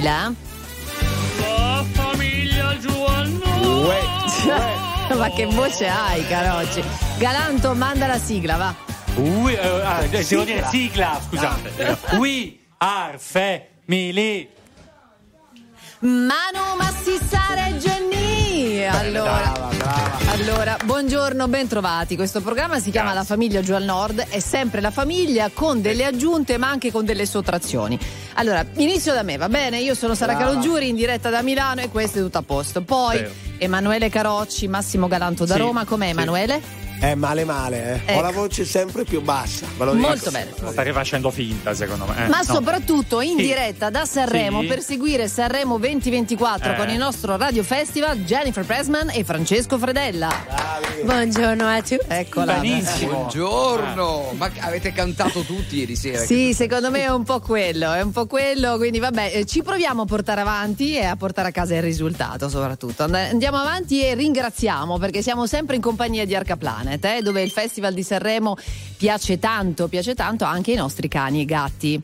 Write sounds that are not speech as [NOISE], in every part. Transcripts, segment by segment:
Là? La famiglia Giovanno. Ma che voce hai, Carocci? Galanto, manda la sigla, va. We, eh, ah, devo dire sigla, scusate. We are family. Manu Massissare e Allora, allora, buongiorno, bentrovati. Questo programma si chiama La famiglia giù al nord, è sempre la famiglia con delle aggiunte ma anche con delle sottrazioni. Allora, inizio da me, va bene? Io sono Sara Calogiuri in diretta da Milano e questo è tutto a posto. Poi Vero. Emanuele Carocci, Massimo Galanto da Sì, Roma. Com'è sì. Eh, male male, eh. Ecco. Ho la voce sempre più bassa. ve lo dico. Molto bene. Stai facendo finta, secondo me. eh. Ma No. soprattutto in Sì. diretta da Sanremo Sì. per seguire Sanremo 2024 Eh. con il nostro Radio Festival Jennifer Pressman e Francesco Fredella. Buongiorno a tutti. Eccola. Benissimo. Buongiorno, ma avete cantato tutti ieri sera? Sì, secondo me è un po' quello, è un po' quello, quindi vabbè, eh, ci proviamo a portare avanti e a portare a casa il risultato soprattutto. And- Andiamo avanti e ringraziamo perché siamo sempre in compagnia di Arca Planet, eh, dove il Festival di Sanremo piace tanto, piace tanto anche ai nostri cani e gatti.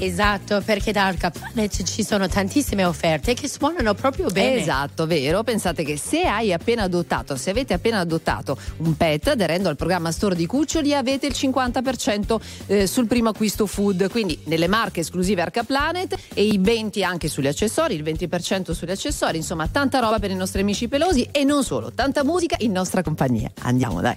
Esatto, perché da Arca Planet ci sono tantissime offerte che suonano proprio bene. Esatto, vero. Pensate che se hai appena adottato, se avete appena adottato un pet aderendo al programma Store di Cuccioli avete il 50% eh, sul primo acquisto food, quindi nelle marche esclusive Arca Planet e i 20 anche sugli accessori, il 20% sugli accessori, insomma tanta roba per i nostri amici pelosi e non solo, tanta musica in nostra compagnia. Andiamo dai.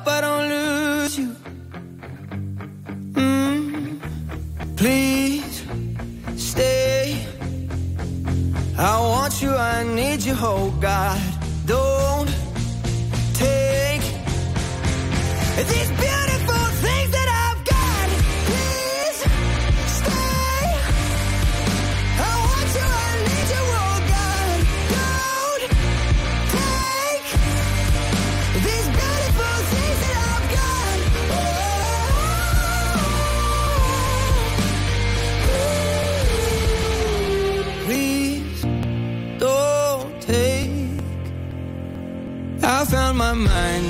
hope I don't lose you. Mm, please stay. I want you, I need you, oh God. Don't take these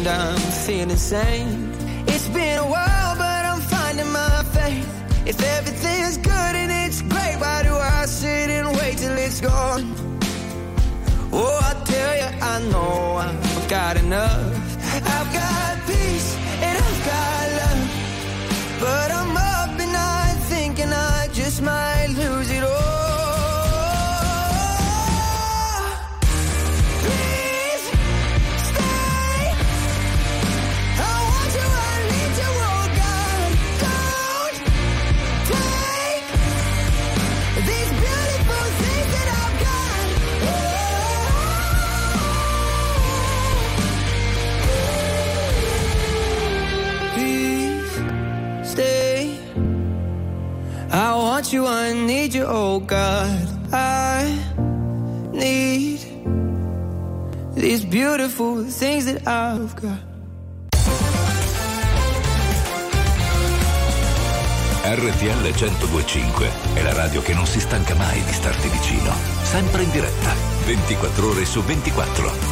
mind, I'm feeling sane. It's been a while, but I'm finding my faith. If everything's good and it's great, why do I sit and wait till it's gone? Oh, I tell you, I know I've got enough. Oh God. I need these beautiful things that I've got. RTL 1025 è la radio che non si stanca mai di starti vicino. Sempre in diretta, 24 ore su 24.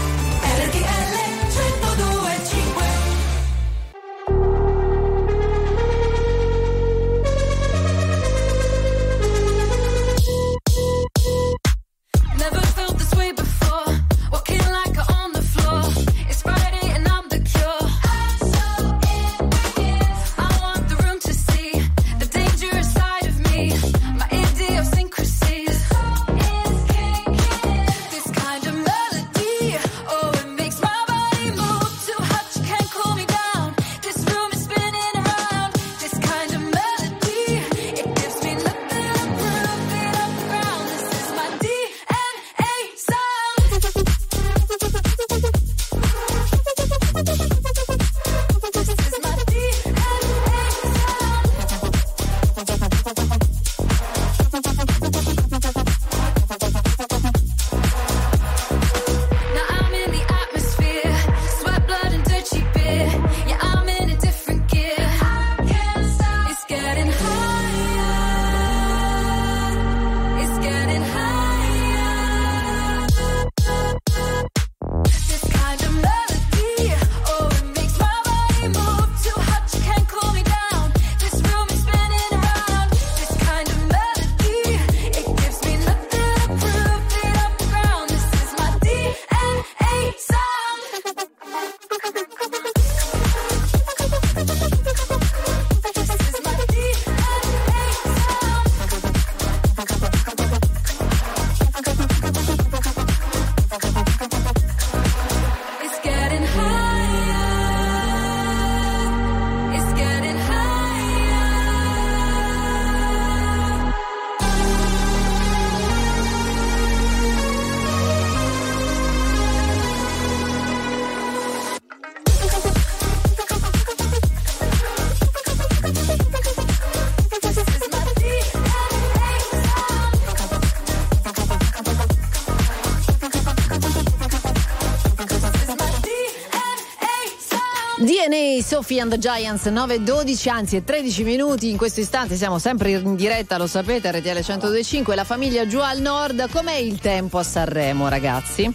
Sophie and the Giants 9-12 anzi è 13 minuti in questo istante siamo sempre in diretta lo sapete RTL 1025 la famiglia giù al nord com'è il tempo a Sanremo ragazzi?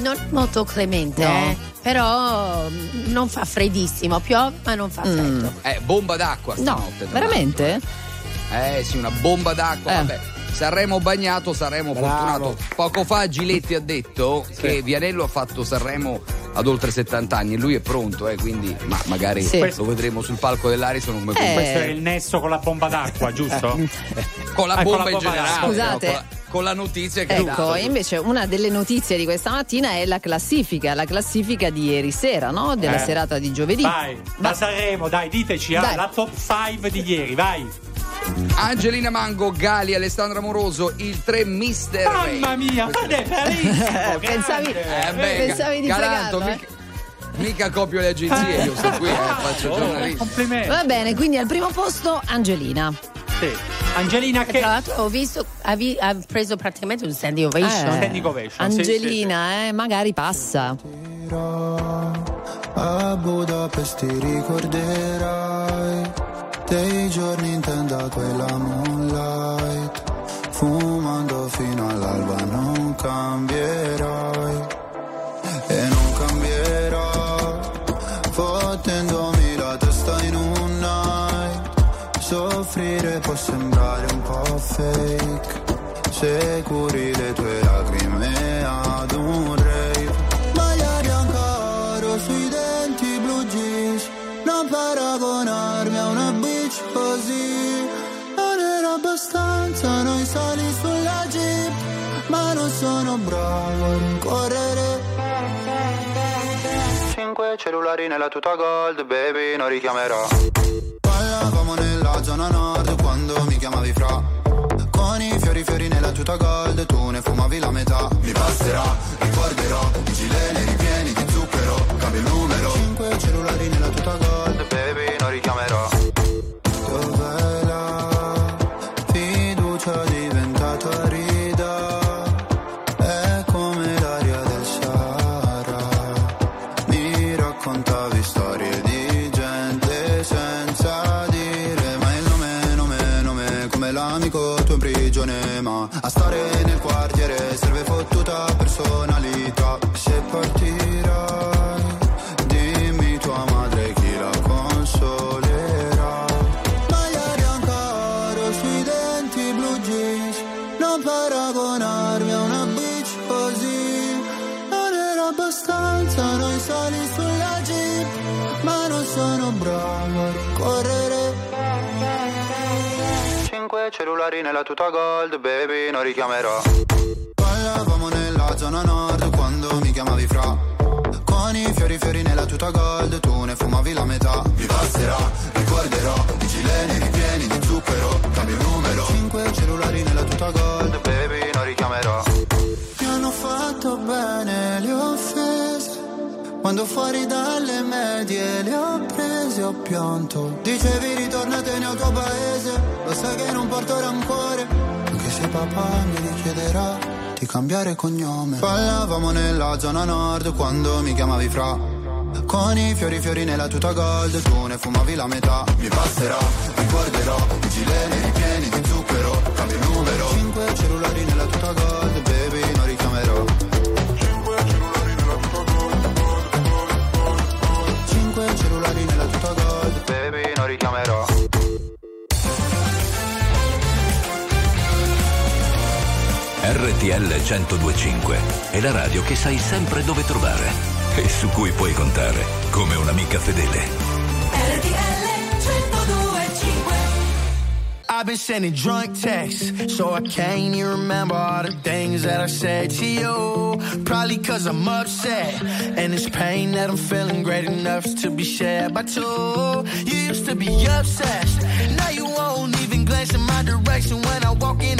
Non molto clemente, No. eh, però mm, non fa freddissimo, piove ma non fa freddo. Eh, bomba d'acqua no stanotte. tra veramente? l'altro. Eh sì, una bomba d'acqua. Eh. Vabbè. Sanremo bagnato, Sanremo Bravo. fortunato. Poco fa Giletti ha detto che Vianello ha fatto Sanremo ad oltre 70 anni e lui è pronto, eh, quindi ma magari Sì. lo vedremo sul palco dell'Arison come Eh. Questo è il nesso con la bomba d'acqua, [LAUGHS] giusto? con la Ah, con bomba la in bomba generale, Scusate. no? con, la, con la notizia che Ecco, invece una delle notizie di questa mattina è la classifica, la classifica di ieri sera, no? Della Eh. serata di giovedì. Vai, Va- da Sanremo, dai, diteci ah, Dai. la top 5 di ieri, vai. Angelina Mango, Gali, Alessandra Moroso, il 3 Mister Ray. Mamma mia, ma è bellissimo. Pensavi-. Eh, beh, Pensavi di Galanto, fregarlo, eh? mica, copio le agenzie, io sto qui, eh, faccio Oh, giornalista. complimenti. Va bene, quindi al primo posto Angelina. Sì. Angelina Tra che l'altro ho visto, ha, vi- ha preso praticamente un standing ovation. Eh, Standing ovation, sì, Angelina, eh, magari passa. A Budapest ti ricorderai dei giorni in tenda quella moonlight. Fumando fino all'alba non cambierai E non cambierò. Fottendomi la testa in un night. Soffrire può sembrare un po' fake. Se curi le tue lacrime ad un rave. Maglia bianca sui denti blu jeans. Non paragonarmi abbastanza noi sali sulla jeep Ma non sono bravo a rincorrere. Cinque cellulari nella tuta gold, baby, non richiamerò. Parlavamo nella zona nord quando mi chiamavi fra. Con i fiori fiori nella tuta gold, tu ne fumavi la metà. Mi passerà, ricorderò, i gileni ripieni di zucchero, cambio il numero. Cinque cellulari nella tuta gold, baby, non richiamerò cellulari nella tuta gold baby non richiamerò. Parlavamo nella zona nord quando mi chiamavi fra. Con i fiori fiori nella tuta gold Tu ne fumavi la metà. Mi passerà, ricorderò I gileni ripieni di zucchero Cambio il numero. Cinque cellulari nella tuta gold Baby non richiamerò. Mi hanno fatto bene le offese quando fuori dalle medie le ho pianto. Dicevi ritornatene al tuo paese. Lo sai che non porto rancore. Anche se papà mi richiederà di cambiare cognome. Parlavamo nella zona nord quando mi chiamavi fra. Con i fiori fiori nella tuta gold Tu ne fumavi la metà. Mi passerà, ricorderò I gileni ripieni di zucchero Cambio numero. Cinque cellulari nella tuta gold Baby RTL 1025 è la radio che sai sempre dove trovare e su cui puoi contare come un'amica fedele. RTL 1025 I've been sending drunk texts, so I can't even remember all the things that I said to you. Probably cause I'm upset, and it's pain that I'm feeling great enough to be shared by two. You used to be obsessed, now you won't even glance in my direction when I walk in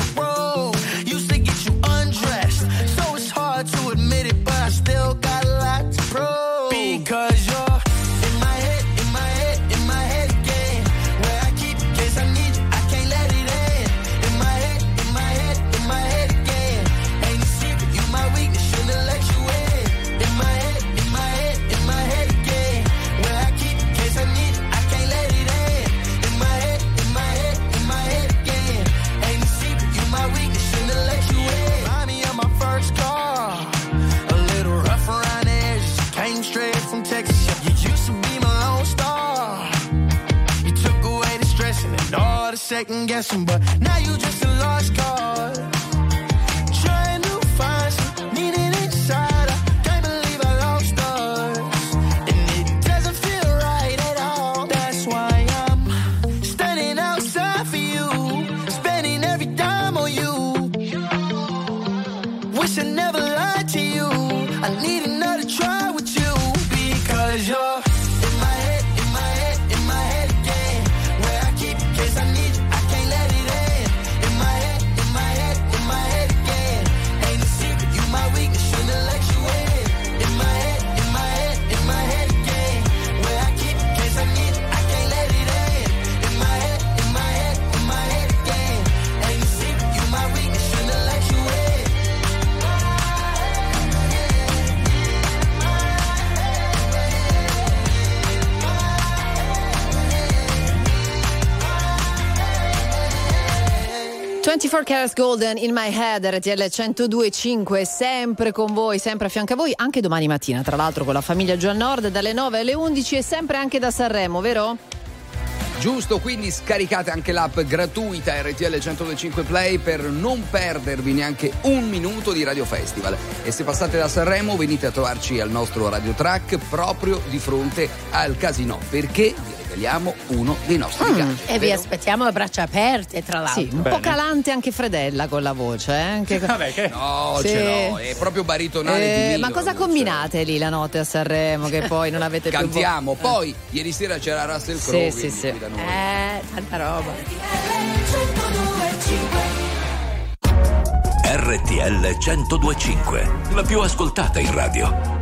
second guessing, but now you just a lost cause. 24 Carats Golden in my head, RTL 1025, sempre con voi, sempre a fianco a voi, anche domani mattina, tra l'altro con la famiglia Giù Nord dalle 9 alle 11 e sempre anche da Sanremo, vero? Giusto, quindi scaricate anche l'app gratuita RTL 125 Play per non perdervi neanche un minuto di Radio Festival. E se passate da Sanremo venite a trovarci al nostro Radio Track proprio di fronte al casino perché vi regaliamo uno dei nostri gadget. E vi vero? aspettiamo a braccia aperte, tra l'altro. Sì, un po' calante anche Fredella con la voce, eh? Anche- [LAUGHS] Vabbè, che... No, Sì. ce l'ho, è proprio baritonale Eh, di Milo, ma cosa combinate lì la notte a Sanremo che poi non avete più Cantiamo, poi ieri sera c'era Russell Sì, Crowe. sì, sì. noi. Eh, tanta roba. RTL 1025, la più ascoltata in radio.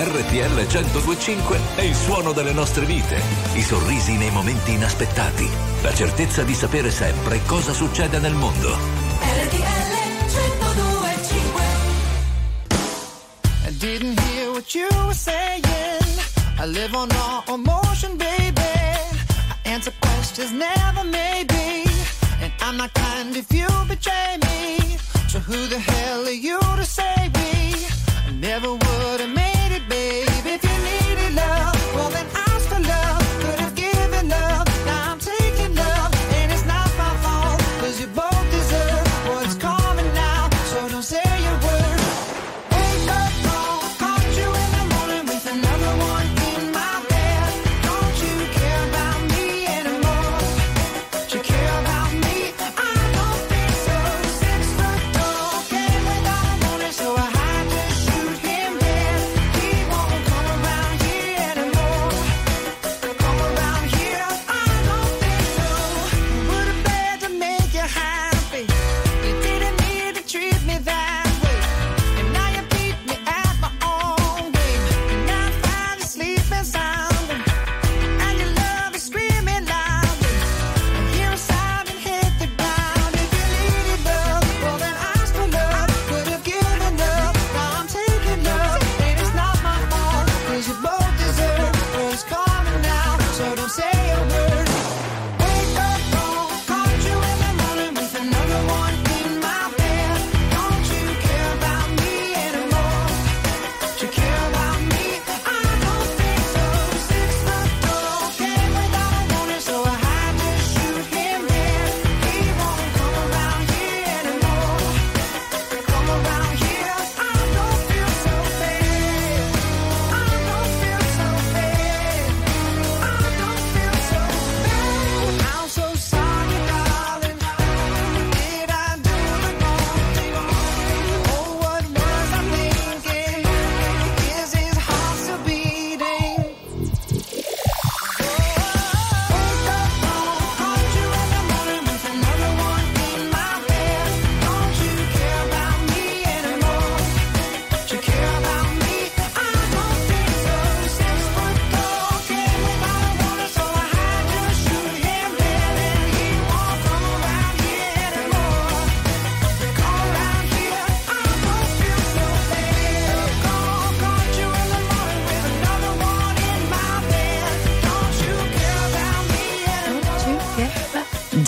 RTL 1025 è il suono delle nostre vite, i sorrisi nei momenti inaspettati, la certezza di sapere sempre cosa succede nel mondo. RTL 1025 I didn't hear what you were saying. I live on all emotion, baby. I answer questions never maybe. And I'm not kind if you betray me. So who the hell are you to save me? I never would have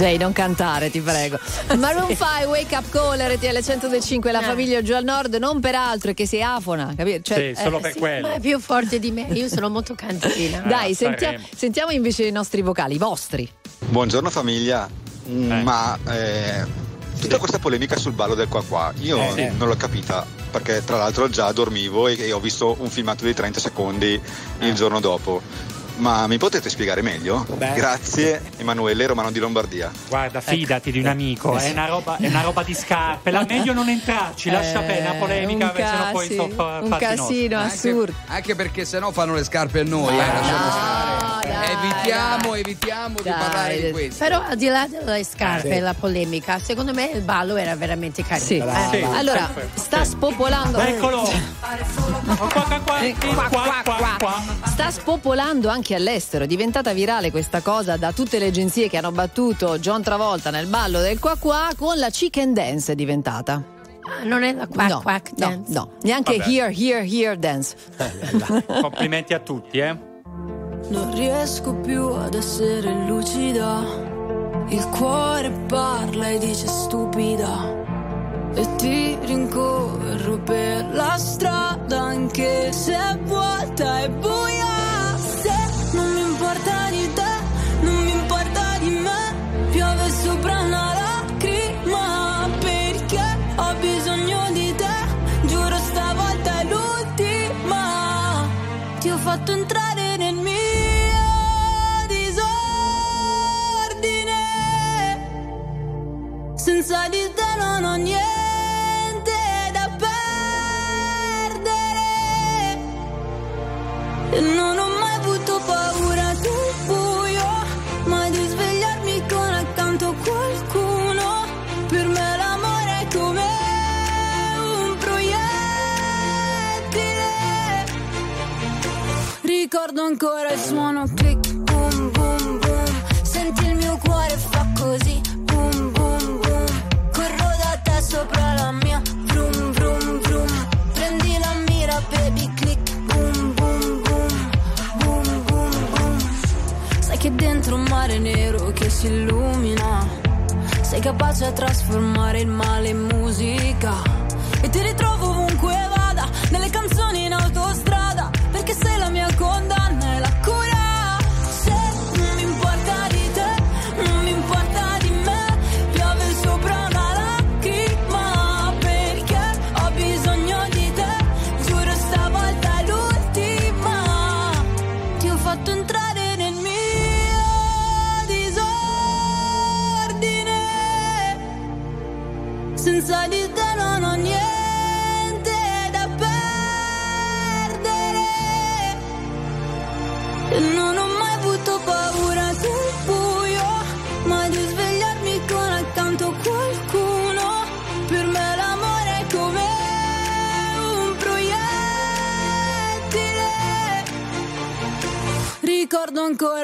Jay, non cantare, ti prego. [LAUGHS] Maroon 5, Wake Up Call, RTL 105, la ah. famiglia giù al nord, non per altro, che sei afona, capito? Cioè, sì, solo eh, per sì, quello. Ma è più forte di me, io sono molto cantina. Eh, Dai, sentia- sentiamo invece i nostri vocali, i vostri. Buongiorno famiglia, mm, eh. ma eh, tutta questa polemica sul ballo del qua qua, io eh, non l'ho capita perché tra l'altro già dormivo e, e, ho visto un filmato di 30 secondi il eh. giorno dopo ma mi potete spiegare meglio? Beh. Grazie Emanuele Romano di Lombardia. Guarda, fidati di un amico, è una roba, è una roba di scarpe. La meglio non entrarci, lascia Eh, bene la polemica, un perché sennò poi sono fa- un nostri. casino assurdo. Anche perché sennò fanno le scarpe a noi, eh, lasciamo stare. evitiamo, evitiamo di parlare di questo. Però al di là delle scarpe Sì. e la polemica, secondo me il ballo era veramente carino. Sì. Eh. Allora, sta spopolando. Eccolo! Eh, qua, qua, qua. Sta spopolando anche all'estero. È diventata virale questa cosa da tutte le agenzie che hanno battuto John Travolta nel ballo del qua qua con la chicken dance è diventata. Ah, Non è la quack no, quack no, dance. no, neanche Vabbè. here, here, here dance. Complimenti a tutti, eh. Non riesco più ad essere lucida. Il cuore parla e dice stupida. E ti rincorro per la strada anche se è vuota e buia. Senza di te non ho niente da perdere. Non ho mai avuto paura del buio, mai di svegliarmi con accanto qualcuno. Per me l'amore è come un proiettile. Ricordo ancora il suono click, Sei capace a trasformare il male in musica. E ti ritrovo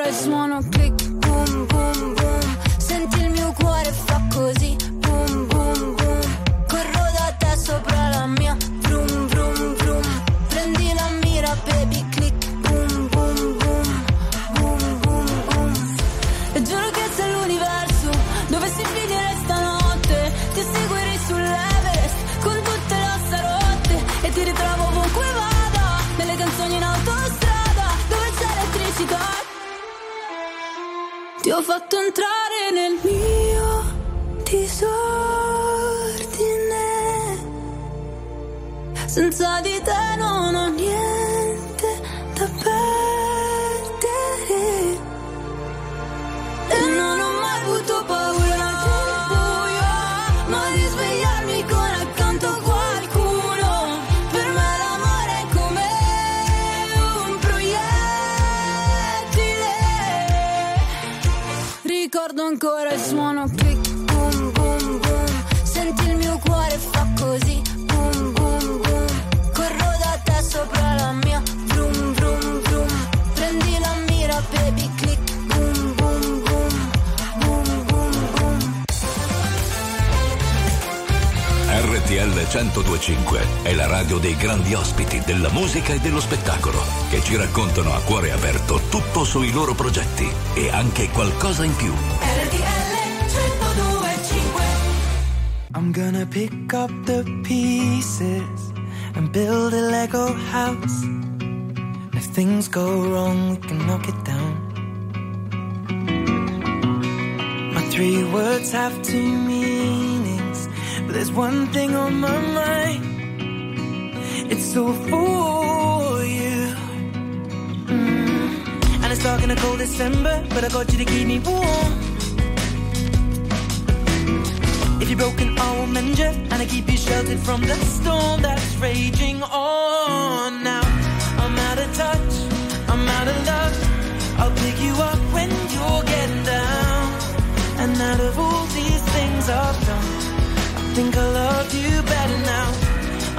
Ricordo ancora 1025 è la radio dei grandi ospiti della musica e dello spettacolo che ci raccontano a cuore aperto tutto sui loro progetti e anche qualcosa in più. RTL 1025 I'm gonna pick up the pieces and build a Lego house. If things go wrong, we can knock it down. My three words have meanings, but there's one thing on my mind. It's all for you. Mm. And it's dark in a cold December, but I got you to keep me warm. If you're broken, I will mend you, and I keep you sheltered from the storm that's raging on. Now I'm out of touch, I'm out of love. I'll pick you up when you're getting down. And out of all these things I've done, think I love you better now.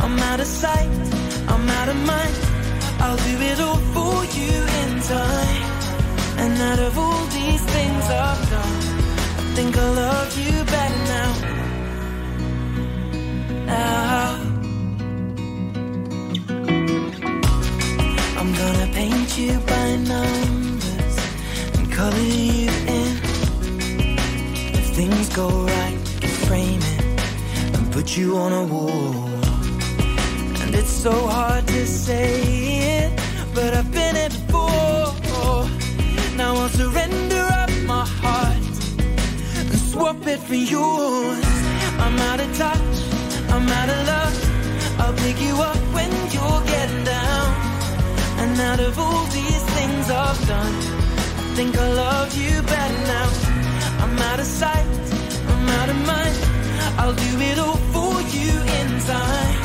I'm out of sight, I'm out of mind. I'll do it all for you in time. And out of all these things I've done, I think I love you better now. Now. I'm gonna paint you by numbers and color you in. If things go right, you frame put you on a wall. And it's so hard to say it, but I've been it before. Now I'll surrender up my heart and swap it for yours. I'm out of touch, I'm out of love. I'll pick you up when you're getting down. And out of all these things I've done, I think I love you better now. I'm out of sight, I'm out of mind. I'll do it all for you in time.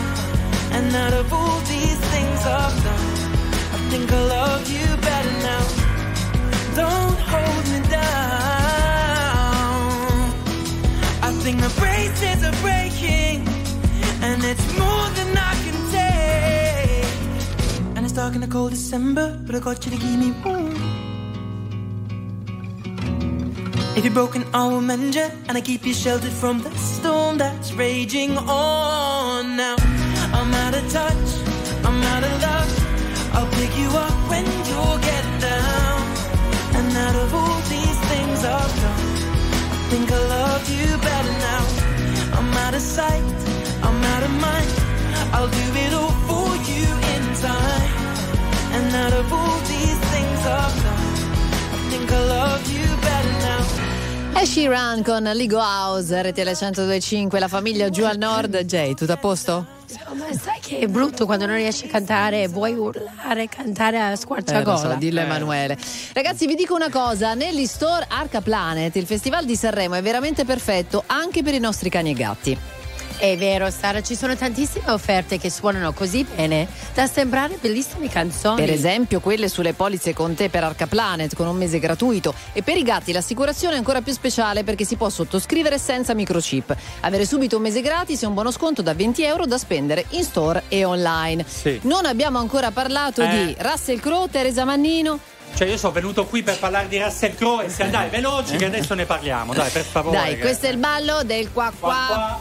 And out of all these things I've done, I think I love you better now. Don't hold me down. I think the braces are breaking, and it's more than I can take. And it's dark in the cold December, but I got you to keep me warm. If you're broken, I will mend you, and I keep you sheltered from the storm that's raging on. Now I'm out of touch, I'm out of love. I'll pick you up when you get down. And out of all these things I've done, I think I love you È Sheeran con Ligo House, RTL 1025, la famiglia giù al nord. Jay, tutto a posto? Ma sai che è brutto quando non riesci a cantare, vuoi urlare, cantare a Eh, squarciagola. so, dillo Emanuele. Ragazzi, vi dico una cosa: negli store Arca Planet, il festival di Sanremo è veramente perfetto anche per i nostri cani e gatti. È vero, Sara, ci sono tantissime offerte che suonano così bene da sembrare bellissime canzoni. Per esempio, quelle sulle polizze con te per Arca Planet con un mese gratuito. E per i gatti l'assicurazione è ancora più speciale perché si può sottoscrivere senza microchip. Avere subito un mese gratis e un buono sconto da 20 euro da spendere in store e online. Sì. Non abbiamo ancora parlato Eh. di Russell Crowe, Teresa Mannino. Cioè io sono venuto qui per parlare di Russell Crowe e se andai veloci che adesso ne parliamo, dai per favore. Dai, questo è il ballo del qua qua. Qua, qua.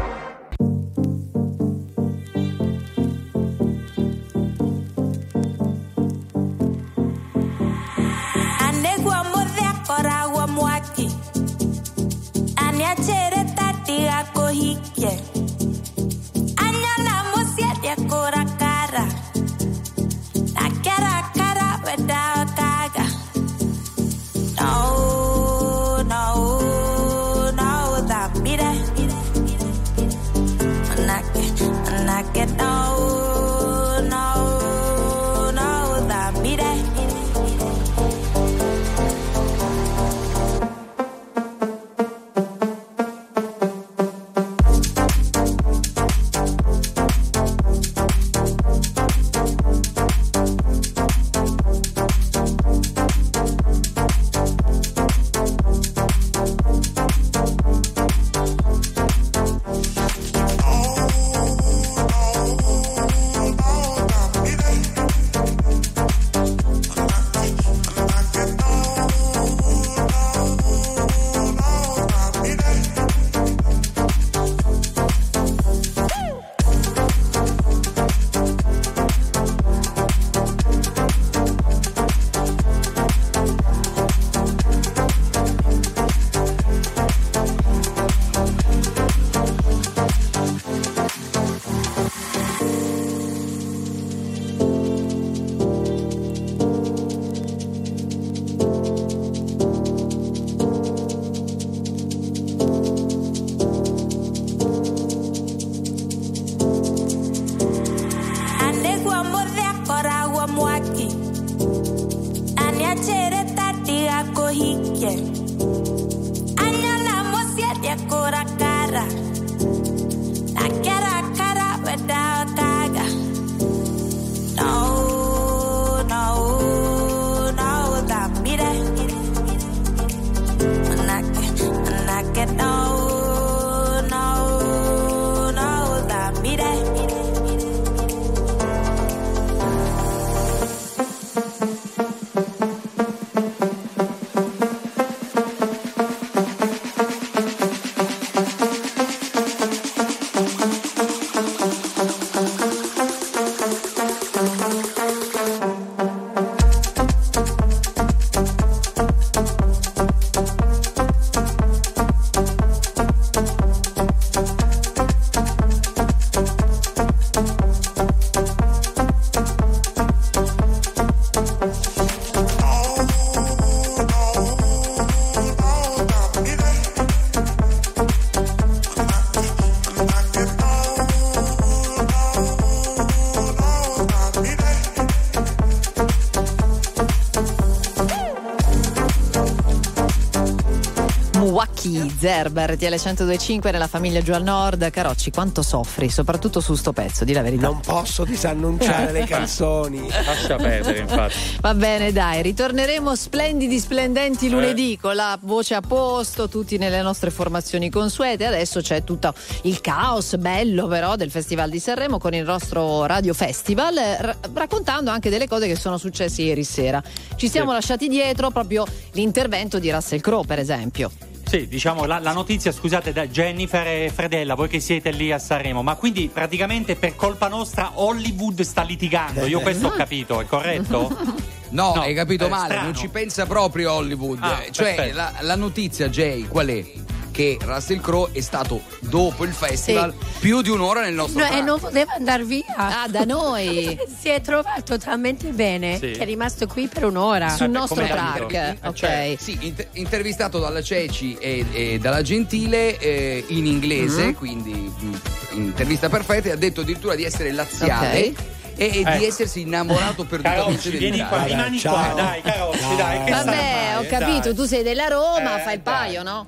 Zerba, RTL 1025 nella famiglia giù al nord. Carocci, quanto soffri, soprattutto su sto pezzo, di la verità. Non posso disannunciare le canzoni. [LAUGHS] Lascia perdere, infatti. Va bene, dai, ritorneremo splendidi, splendenti lunedì con la voce a posto, tutti nelle nostre formazioni consuete. Adesso c'è tutto il caos bello però del Festival di Sanremo con il nostro Radio Festival, eh, ra- raccontando anche delle cose che sono successe ieri sera. Ci siamo Sì. lasciati dietro proprio l'intervento di Russell Crowe, per esempio. Sì, diciamo la, la notizia, scusate, da Jennifer e Fredella, voi che siete lì a Sanremo, ma quindi praticamente per colpa nostra Hollywood sta litigando. Io questo ho capito, è corretto? [LAUGHS] No, No, hai capito male, strano. non ci pensa proprio Hollywood. Ah, cioè, la, la notizia, Jay, qual è? Che Russell Crowe è stato dopo il festival più di un'ora nel nostro No, e parco. non voleva andare via. Ah, da noi. [LAUGHS] si è trovato talmente bene Sì. che è rimasto qui per un'ora. Sul Eh, nostro dire. ok. Cioè, sì, inter- intervistato dalla Ceci e, e dalla Gentile eh, in inglese, Mhm. quindi mh, intervista perfetta, e ha detto addirittura di essere laziale. Ok. E, e di Ecco. essersi innamorato perdutamente Carocci, vieni qua, rimani qua, dai, Carocci, dai, che Vabbè, ho capito, dai. tu sei della Roma, Eh, fai il dai. paio, no?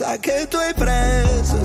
rincorsa che tu hai preso,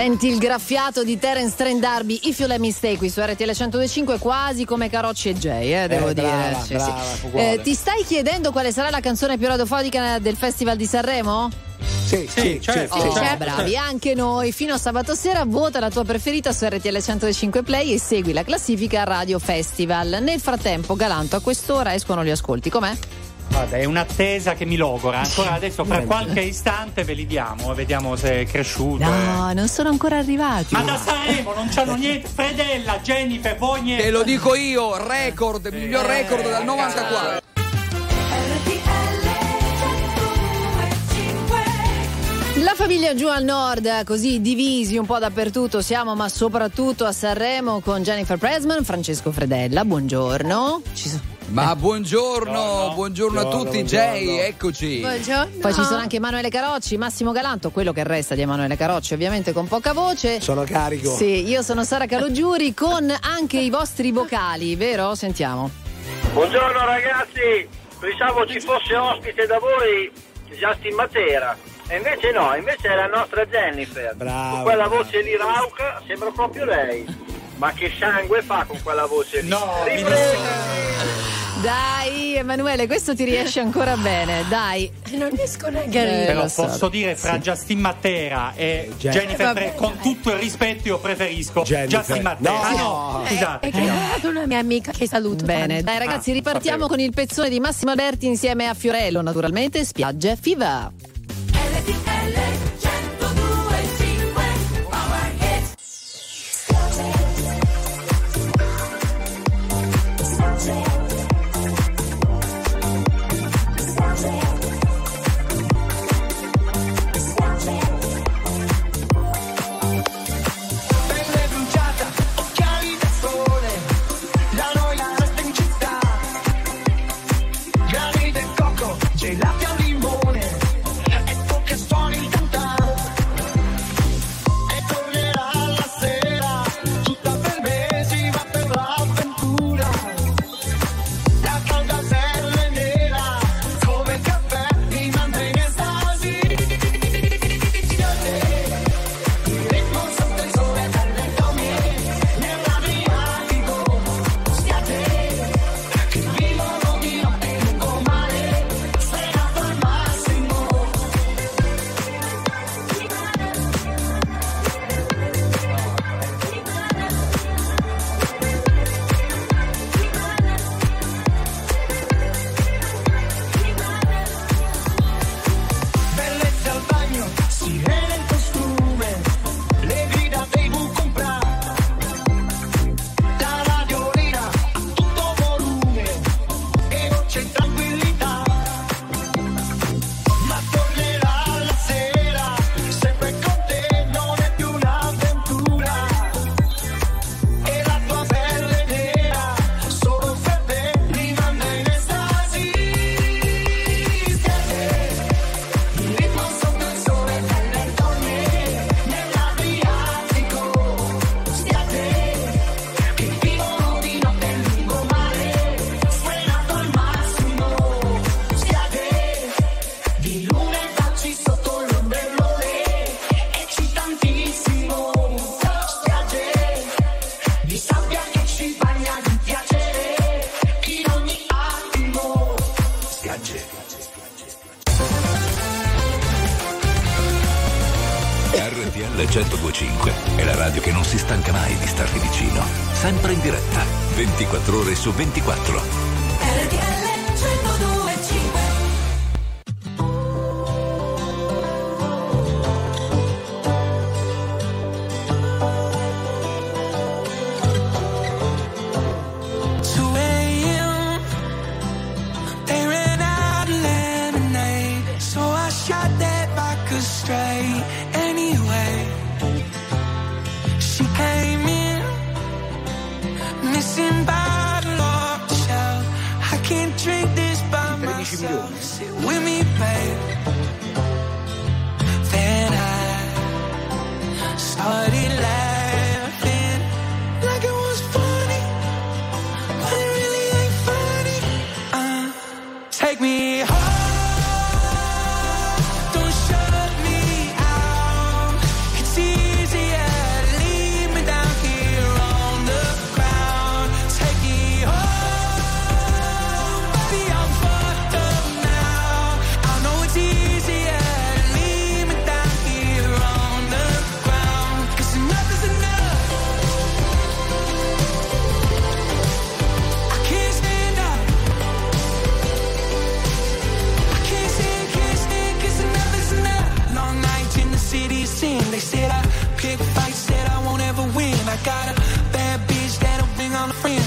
Senti il graffiato di Terence Trent D'Arby, If You Let Me Stay qui su RTL 1025, quasi come Carocci e Jay, eh, devo Eh, dire. brava, Sì, brava, sì. Eh, ti stai chiedendo quale sarà la canzone più radiofonica del Festival di Sanremo? Sì, sì, certo, Oh, certo. bravi, anche noi. Fino a sabato sera vota la tua preferita su RTL 105 Play e segui la classifica Radio Festival. Nel frattempo, Galanto, a quest'ora escono gli ascolti. Com'è? Guarda, è un'attesa che mi logora. Ancora adesso, fra qualche istante, ve li diamo e vediamo se è cresciuto. eh. No, non sono ancora arrivati. Ma da Sanremo non c'hanno niente. Fredella, Jennifer, voi niente. Te lo dico io, record, miglior record dal 94. La famiglia giù al nord, così divisi un po' dappertutto siamo, ma soprattutto a Sanremo con Jennifer Presman, Francesco Fredella, buongiorno. Ci so- Ma buongiorno, buongiorno a tutti, Jay, eccoci. Buongiorno. Poi ci sono anche Emanuele Carocci, Massimo Galanto, quello che resta di Emanuele Carocci, ovviamente con poca voce. Sono carico. Sì, io sono Sara Calogiuri con anche i vostri vocali, vero? Sentiamo. Buongiorno ragazzi, pensavo ci fosse ospite da voi Justin Matera. E invece no, invece è la nostra Jennifer. Bravo, con quella bravo. voce lì rauca sembra proprio lei. Ma che sangue fa con quella voce lì? No, Dai, Emanuele, questo ti riesce ancora bene, dai. Non riesco neanche a ridere. Però posso dire fra Justin Matera e Gen- Jennifer Eh, Tre, vabbè, con tutto il rispetto io preferisco Jennifer. Justin Matera. No. Ah, no, scusate. È una mia amica che saluto. Bene, tanto. dai ragazzi, Ah, ripartiamo sapevo. con il pezzone di Massimo Alberti insieme a Fiorello, naturalmente, Spiagge Fiva. RTL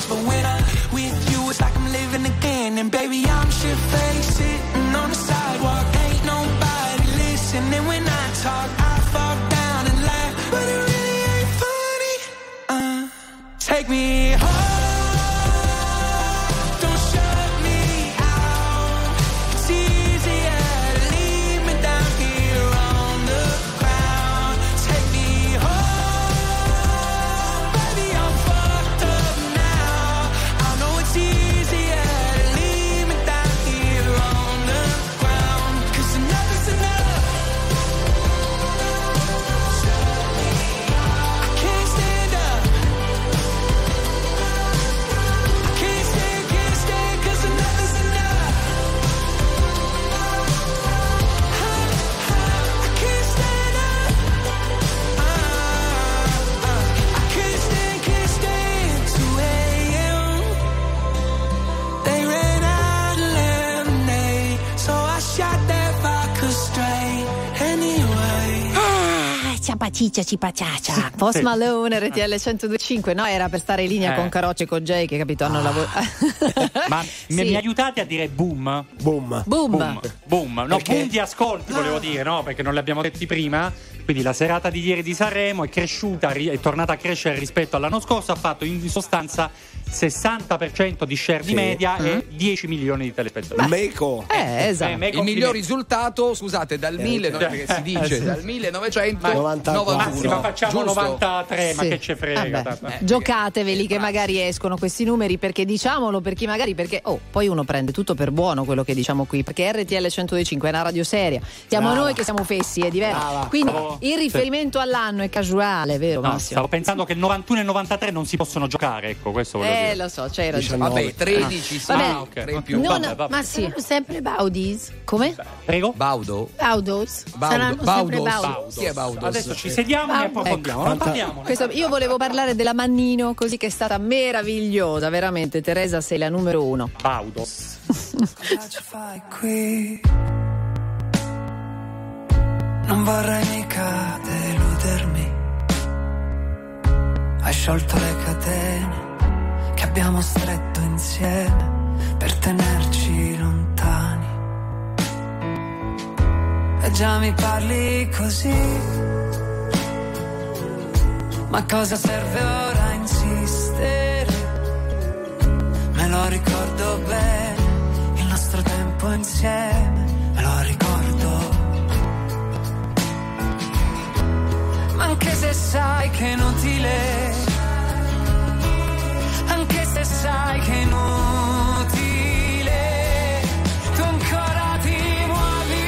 all the friends. But when ciccia, cipa ciaccia. Post Sì. Malone, RTL 1025, no? Era per stare in linea Eh. con Carocci e con Jay, che capito, hanno lavorato. [LAUGHS] Ma mi, Sì. mi aiutate a dire boom? Boom. Boom. Boom. Boom. No, Perché? boom di ascolti volevo dire, no? Perché non li abbiamo detti prima. Quindi la serata di ieri di Sanremo è cresciuta, è tornata a crescere rispetto all'anno scorso, ha fatto in sostanza 60% di share di Sì. media Mm. e 10 milioni di telespettatori. Meco. Eh, Eh, esatto. me- Il miglior risultato, scusate, dal, 1900 perché si dice, Eh, sì. dal 1991. Ma sì, ma facciamo Giusto? 93, ma Sì. che ce frega. Tanto. Eh, Giocateveli che magari escono questi numeri perché diciamolo per chi magari perché oh poi uno prende tutto per buono quello che diciamo qui perché RTL 125 è una radio seria siamo Brava. noi che siamo fessi è diverso Brava. quindi Bravo. il riferimento all'anno è casuale vero No, Massimo? stavo pensando che il 91 e il 93 non si possono giocare, ecco, questo volevo eh lo so c'hai ragione Vabbè, 13 sì, Vabbè. Ah, ok. tre in più. non, vabbè, vabbè. ma sì sempre Baudis come? Prego? Baudo? Baudos. Baudo. Saranno sempre Baudos. Baudos. Chi è Baudos? Adesso ci sediamo e ne Ecco. Non parliamo. Questo- io volevo parlare della Mannino così che è stata meravigliosa veramente Teresa sei la numero uno Baudos. Cosa ci fai qui? Non vorrei mica deludermi. Hai sciolto le catene che abbiamo stretto insieme per tenerci lontani. E già mi parli così. Ma cosa serve ora insistere? Me lo ricordo bene, il nostro tempo insieme, me lo ricordo. Anche se sai che è inutile, Sai che è inutile, tu ancora ti muovi,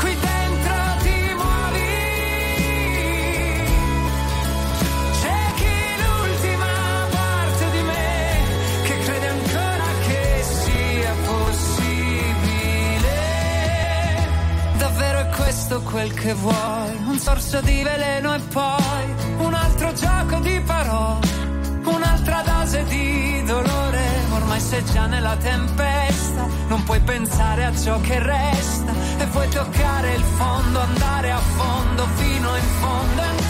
qui dentro ti muovi. Ciechi l'ultima parte di me, che crede ancora che sia possibile. Davvero è questo quel che vuoi, un sorso di veleno e poi un altro gioco di parole frase di dolore, ormai sei già nella tempesta, non puoi pensare a ciò che resta e vuoi toccare il fondo, andare a fondo fino in fondo. Ancora.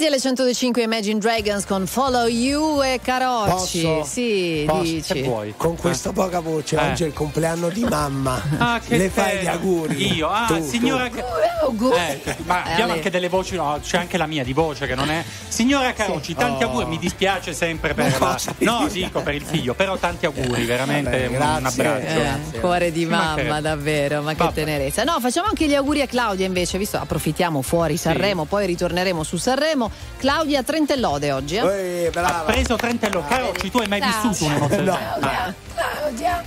RTL 105 Imagine Dragons con Follow You e Carocci. Posso? Sì, Posso? dici. Con questa poca voce, Eh. oggi è il compleanno di mamma. [LAUGHS] Ah, che Le fai bello. gli auguri. Io, ah, Tu, signora. tu. Auguri. Eh, ma Eh, abbiamo anche delle voci, no, c'è anche la mia di voce che non è. Signora Carocci, tanti Oh. auguri, mi dispiace sempre per la. No, dico per il figlio, però tanti auguri, veramente Vabbè, un, grazie, abbraccio. Eh, cuore di mamma, davvero, ma che Vabbè. tenerezza. No, facciamo anche gli auguri a Claudia invece, visto approfittiamo fuori Sanremo, poi ritorneremo su Sanremo. Claudia Trentellode oggi, eh? Eh, Ha brava. preso Trentello. Carocci, tu hai mai Ciao. vissuto un'emozione? No. Ah. Claudia.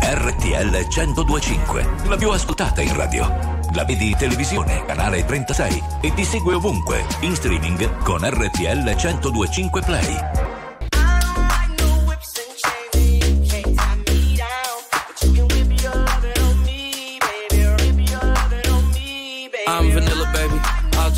RTL 1025, la più ascoltata in radio. La vedi in televisione, canale 36 e ti segue ovunque, in streaming con RTL 1025 Play.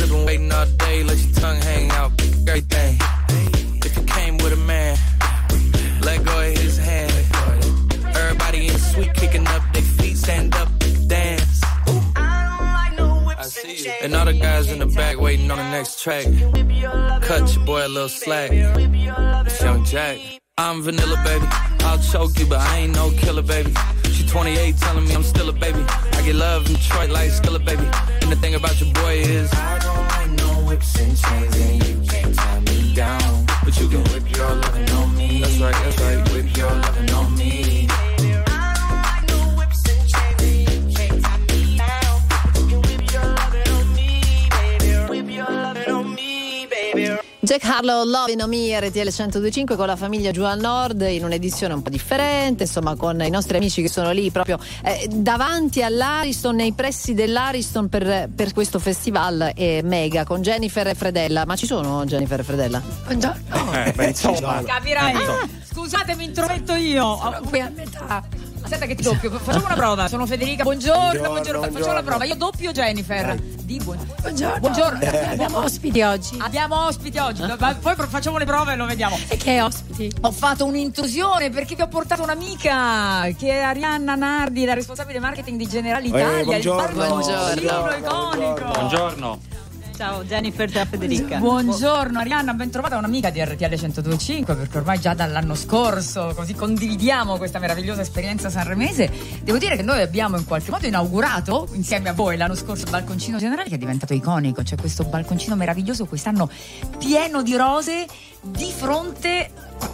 All the girls have been waiting all day. Let your tongue hang out. Everything. If you came with a man, let go of his hand. Everybody in the suite kicking up their feet, stand up, and dance. I don't like no whips. I see you. And all the guys in the back waiting on the next track. Cut your boy a little slack. It's Young Jack. I'm vanilla, baby. I'll choke you, but I ain't no killer, baby. She 28, telling me I'm still a baby. I get love in Detroit like still a baby. And the thing about your boy is, whips and chains, and you can't tie me down. But you can whip your lovin' on me. That's right, that's right. Whip your lovin' on me. Jack Harlow, Love in Me, RTL 1025 con la famiglia giù al nord in un'edizione un po' differente, insomma con i nostri amici che sono lì proprio eh, davanti all'Ariston, nei pressi dell'Ariston per, per questo festival è mega con Jennifer e Fredella. Ma ci sono Jennifer e Fredella? Buongiorno. Eh, beh, insomma. Capirai. Insomma. Scusate, mi intrometto io. Sono qui a metà. Aspetta che ti doppio. Facciamo una prova. Sono Federica. Buongiorno, buongiorno. Buongiorno, Facciamo la buongiorno. prova. Io doppio Jennifer. Di buon- Buongiorno. Buongiorno. Abbiamo ospiti oggi. Abbiamo ospiti oggi. Ma Poi facciamo le prove e lo vediamo. E che ospiti? Ho fatto un'intrusione perché vi ho portato un'amica che è Arianna Nardi, la responsabile marketing di Generali Eh, Italia. buongiorno. il Buongiorno. iconico. Buongiorno. Ciao Jennifer da Federica. Buongiorno Arianna, ben trovata un'amica di RTL 1025 perché ormai già dall'anno scorso così condividiamo questa meravigliosa esperienza sanremese. Devo dire che noi abbiamo in qualche modo inaugurato insieme a voi l'anno scorso il balconcino generale che è diventato iconico, c'è questo balconcino meraviglioso quest'anno pieno di rose di fronte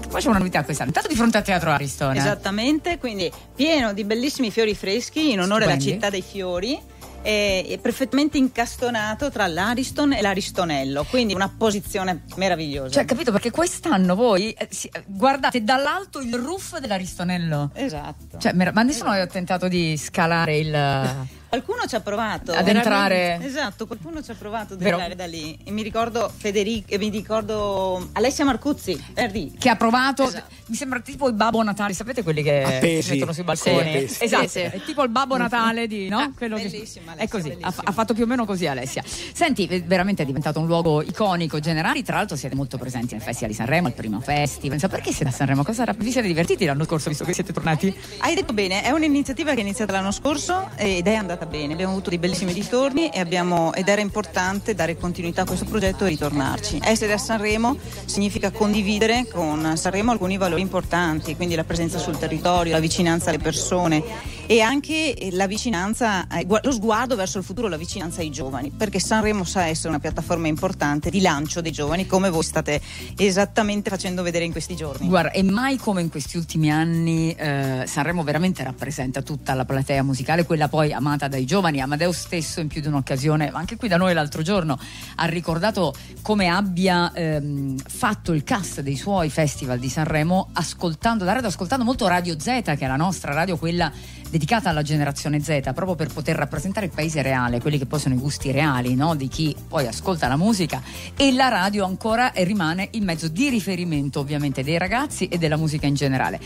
poi c'è una novità quest'anno, intanto di fronte al Teatro Ariston. Esattamente, quindi pieno di bellissimi fiori freschi in onore alla Stupendi. città dei fiori. È perfettamente incastonato tra l'Ariston e l'Aristonello, quindi una posizione meravigliosa. Cioè, capito? Perché quest'anno voi eh, si- eh, guardate dall'alto il roof dell'Aristonello. Esatto. Cioè, mer- ma nessuno ha tentato di scalare il. [LAUGHS] Qualcuno ci ha provato Ad entrare- Esatto, qualcuno ci ha provato ad Vero. entrare da lì. E mi ricordo Federico, e mi ricordo Alessia Marcuzzi, Verdi. che ha provato Esatto. mi sembra tipo il babbo Natale sapete quelli che Appesi. si mettono sui balconi Sì, appesi. esatto Sì, sì. è tipo il babbo Natale di no? Quello che- bellissima, è Alessia, così ha, bellissima. ha fatto più o meno così Alessia senti eh, veramente è diventato un luogo iconico generali tra l'altro siete molto presenti nel Festival di Sanremo il primo festival Insomma, perché siete a Sanremo cosa era- vi siete divertiti l'anno scorso visto che siete tornati Hai detto bene, è un'iniziativa che è iniziata l'anno scorso ed è andata bene. Abbiamo avuto dei bellissimi ritorni abbiamo- ed era importante dare continuità a questo progetto e ritornarci. Essere a Sanremo significa condividere con Sanremo alcuni valori importanti, quindi la presenza sul territorio, la vicinanza alle persone e anche la vicinanza, eh, lo sguardo verso il futuro, la vicinanza ai giovani, perché Sanremo sa essere una piattaforma importante di lancio dei giovani, come voi state esattamente facendo vedere in questi giorni. Guarda, e mai come in questi ultimi anni eh, Sanremo veramente rappresenta tutta la platea musicale, quella poi amata dai giovani. Amadeo stesso in più di un'occasione, anche qui da noi l'altro giorno, ha ricordato come abbia ehm, fatto il cast dei suoi festival di Sanremo ascoltando da radio, ascoltando molto Radio Z, che è la nostra radio, quella dedicata alla generazione Z, proprio per poter rappresentare il paese reale, quelli che poi sono i gusti reali no? di chi poi ascolta la musica e la radio ancora e rimane il mezzo di riferimento ovviamente dei ragazzi e della musica in generale.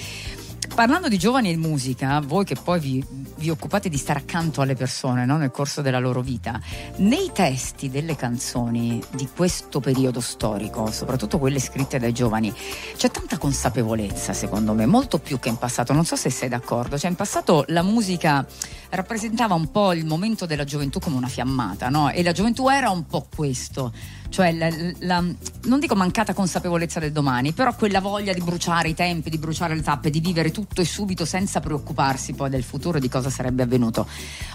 Parlando di giovani e musica, voi che poi vi, vi occupate di stare accanto alle persone no? nel corso della loro vita, nei testi delle canzoni di questo periodo storico, soprattutto quelle scritte dai giovani, c'è tanta consapevolezza secondo me, molto più che in passato, non so se sei d'accordo, cioè in passato la musica rappresentava un po' il momento della gioventù come una fiammata, no? E la gioventù era un po' questo, cioè la, la- non dico mancata consapevolezza del domani, però quella voglia di bruciare i tempi, di bruciare le tappe, di vivere tutto e subito senza preoccuparsi poi del futuro di cosa sarebbe avvenuto.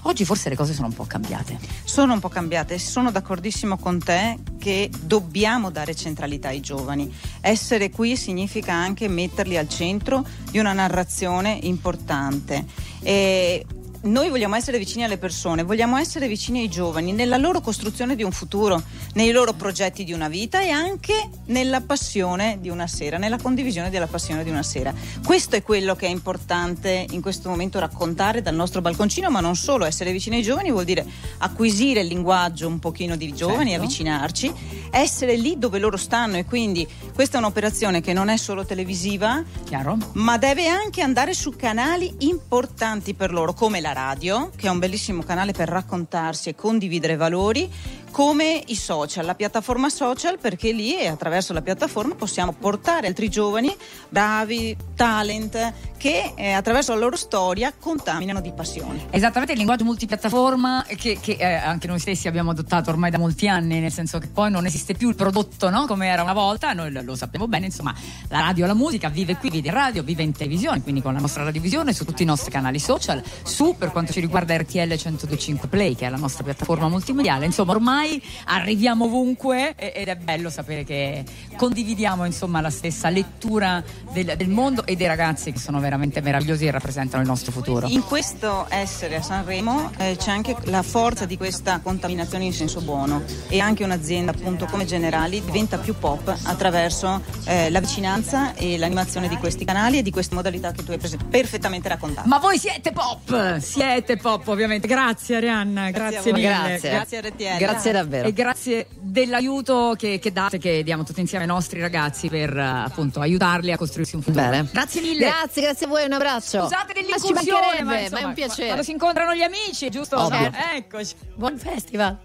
Oggi forse le cose sono un po' cambiate. Sono un po' cambiate, sono d'accordissimo con te che dobbiamo dare centralità ai giovani. Essere qui significa anche metterli al centro di una narrazione importante. E noi vogliamo essere vicini alle persone, vogliamo essere vicini ai giovani nella loro costruzione di un futuro, nei loro progetti di una vita e anche nella passione di una sera, nella condivisione della passione di una sera. Questo è quello che è importante in questo momento raccontare dal nostro balconcino, ma non solo, essere vicini ai giovani vuol dire acquisire il linguaggio un pochino di giovani, Certo. avvicinarci, essere lì dove loro stanno e quindi questa è un'operazione che non è solo televisiva, Chiaro? ma deve anche andare su canali importanti per loro, come la radio, che è un bellissimo canale per raccontarsi e condividere valori, come i social, la piattaforma social, perché lì attraverso la piattaforma possiamo portare altri giovani, bravi, talent, che eh, attraverso la loro storia contaminano di passione. Esattamente il linguaggio multipiattaforma che, che, eh, anche noi stessi abbiamo adottato ormai da molti anni, nel senso che poi non esiste più il prodotto no? come era una volta, noi lo, sappiamo bene, insomma la radio e la musica vive qui, vive in radio, vive in televisione, quindi con la nostra radiovisione, su tutti i nostri canali social, su per quanto ci riguarda RTL 1025 Play, che è la nostra piattaforma multimediale, insomma ormai arriviamo ovunque ed è bello sapere che condividiamo insomma la stessa lettura del, del mondo e dei ragazzi che sono veramente meravigliosi e rappresentano il nostro futuro. In questo essere a Sanremo eh, c'è anche la forza di questa contaminazione in senso buono e anche un'azienda appunto come Generali diventa più pop attraverso eh, la vicinanza e l'animazione di questi canali e di queste modalità che tu hai perfettamente raccontato. Ma voi siete pop, siete pop ovviamente. Grazie Arianna, grazie, voi. mille. Grazie. Grazie a RTL. Grazie davvero. E grazie dell'aiuto che, che date, che diamo tutti insieme ai nostri ragazzi per eh, appunto aiutarli a costruirsi un futuro. Bene. Grazie mille. Grazie, grazie a voi, un abbraccio. Scusate Ma ci dell'incursione, ma, ma è insomma, un piacere. Quando si incontrano gli amici, giusto? Ovvio. No? Eccoci. Buon festival.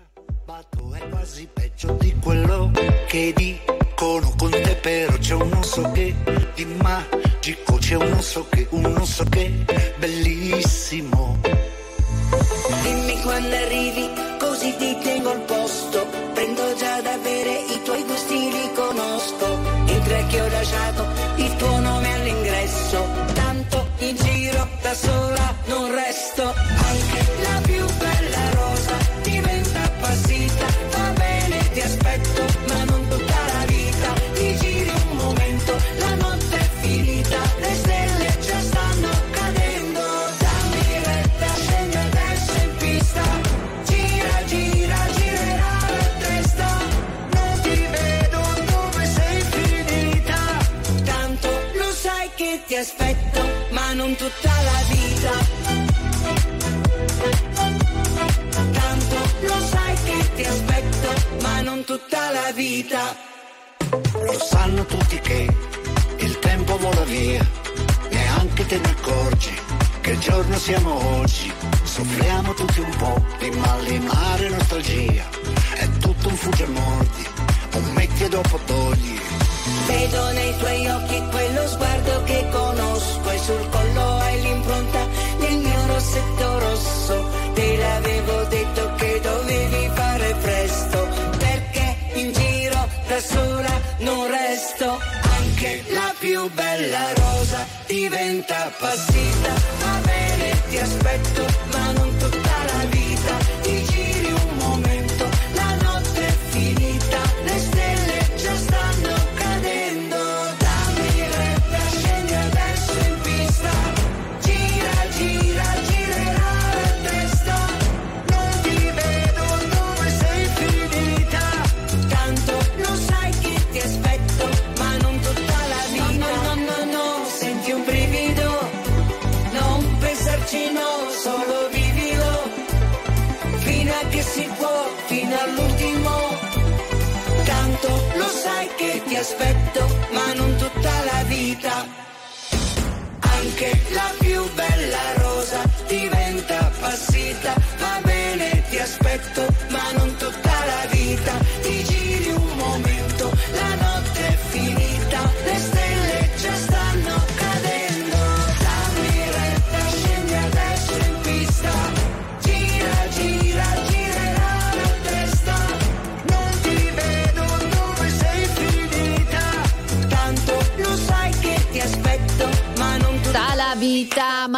di quello che dicono con te però c'è un non so che di magico c'è un non so che un non so che bellissimo Dimmi quando arrivi, così ti tengo al posto. Prendo già da bere, i tuoi gusti li conosco. Tre che ho lasciato il tuo nome all'ingresso. Tanto in giro da sola con tutta la vita. Tanto lo sai che ti aspetto, ma non tutta la vita. Lo sanno tutti che il tempo vola via, neanche te ne accorgi che giorno siamo oggi. Soffriamo tutti un po' di malinare nostalgia, è tutto un fugge morti, un metti e dopo togli Vedo nei tuoi occhi quello sguardo che conosco e sul collo hai l'impronta del mio rossetto rosso. Te l'avevo detto che dovevi fare presto, perché in giro da sola non resto. Anche la più bella rosa diventa appassita.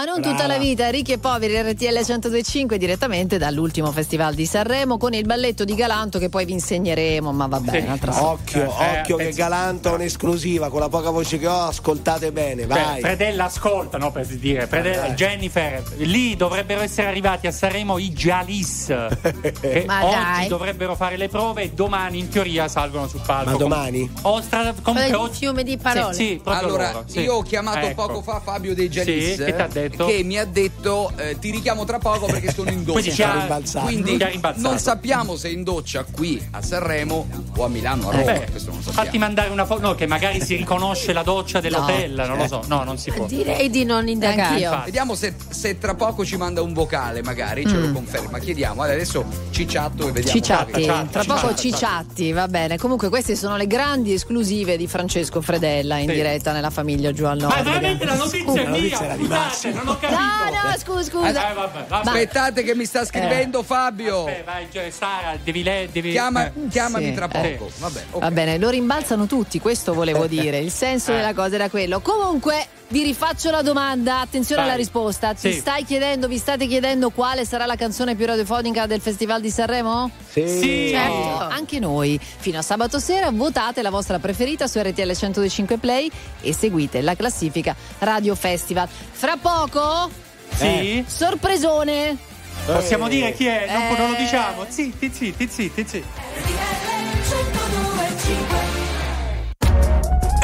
Ma non tutta la vita. Ricchi e poveri, RTL 1025 direttamente dall'ultimo festival di Sanremo con il balletto di Galanto che poi vi insegneremo. Ma vabbè, Sì. un'altra. Occhio, Eh, occhio che pensi- Galanto è un'esclusiva, con la poca voce che ho, ascoltate bene, Beh, vai. Fredella ascolta, no, per dire. Fredella- dai. Jennifer, lì dovrebbero essere arrivati a Sanremo i Jalis. [LAUGHS] che Ma oggi dai. dovrebbero fare le prove e domani in teoria salgono sul palco. Ma domani? O stra- comunque oggi- fiume di parole. Sì, sì, proprio Allora, loro, sì. io ho chiamato Ecco. poco fa Fabio dei Jalis Sì, che t'ha detto? Che mi ha detto eh, ti richiamo tra poco perché sono in [LAUGHS] doccia. Quindi ci ha- rimbalzato. Quindi ci ha non sappiamo se in doccia qui a Sanremo o a Milano, a Roma. Beh, questo non lo sappiamo. fatti mandare una foto, no, che magari si riconosce la doccia dell'hotel, non lo so, no, non si può. Direi di non indagare. Infatti. Vediamo se, se tra poco ci manda un vocale, magari ce lo Mm. conferma. Chiediamo. Allora, adesso cicciatto e vediamo. Cicciatti, tra cicciatti, poco cicciatti. va bene. Comunque queste sono le grandi esclusive di Francesco Fredella in Sì. diretta nella famiglia giù al nord. Ma veramente la notizia è mia, scusate. Non ho capito. No, no, scusa, Eh, scusa. vabbè, vabbè. Aspettate che mi sta scrivendo Fabio. Eh, vai, cioè, Sara, devi, le- devi Chiama- eh. chiamami Sì, tra eh. poco. Vabbè, ok. Va bene, lo rimbalzano tutti, questo volevo dire. Il senso Eh. della cosa era quello. Comunque, vi rifaccio la domanda. Attenzione Vai. alla risposta. Ti Sì. stai chiedendo, vi state chiedendo quale sarà la canzone più radiofonica del Festival di Sanremo? Sì. Sì. Certo, anche noi. Fino a sabato sera votate la vostra preferita su RTL 125 Play e seguite la classifica Radio Festival. Fra poco, Sì? sorpresone. Possiamo dire chi è? Non, Eh. non lo diciamo. Zitti, zitti, zitti, zitti.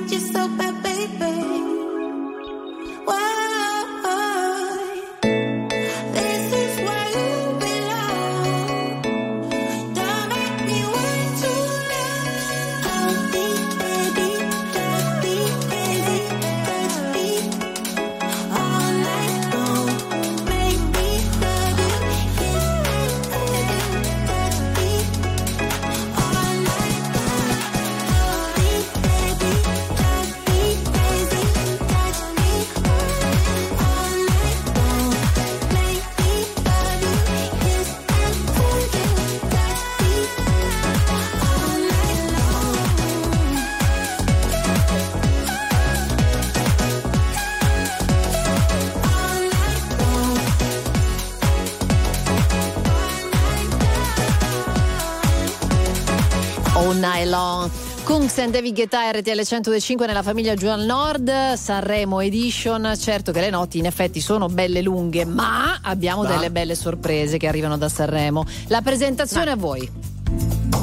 treat you so bad. And David Guetta RTL 105 nella famiglia Giù al Nord, Sanremo Edition. Certo che le notti in effetti sono belle lunghe, ma abbiamo Ma? delle belle sorprese che arrivano da Sanremo. La presentazione a voi.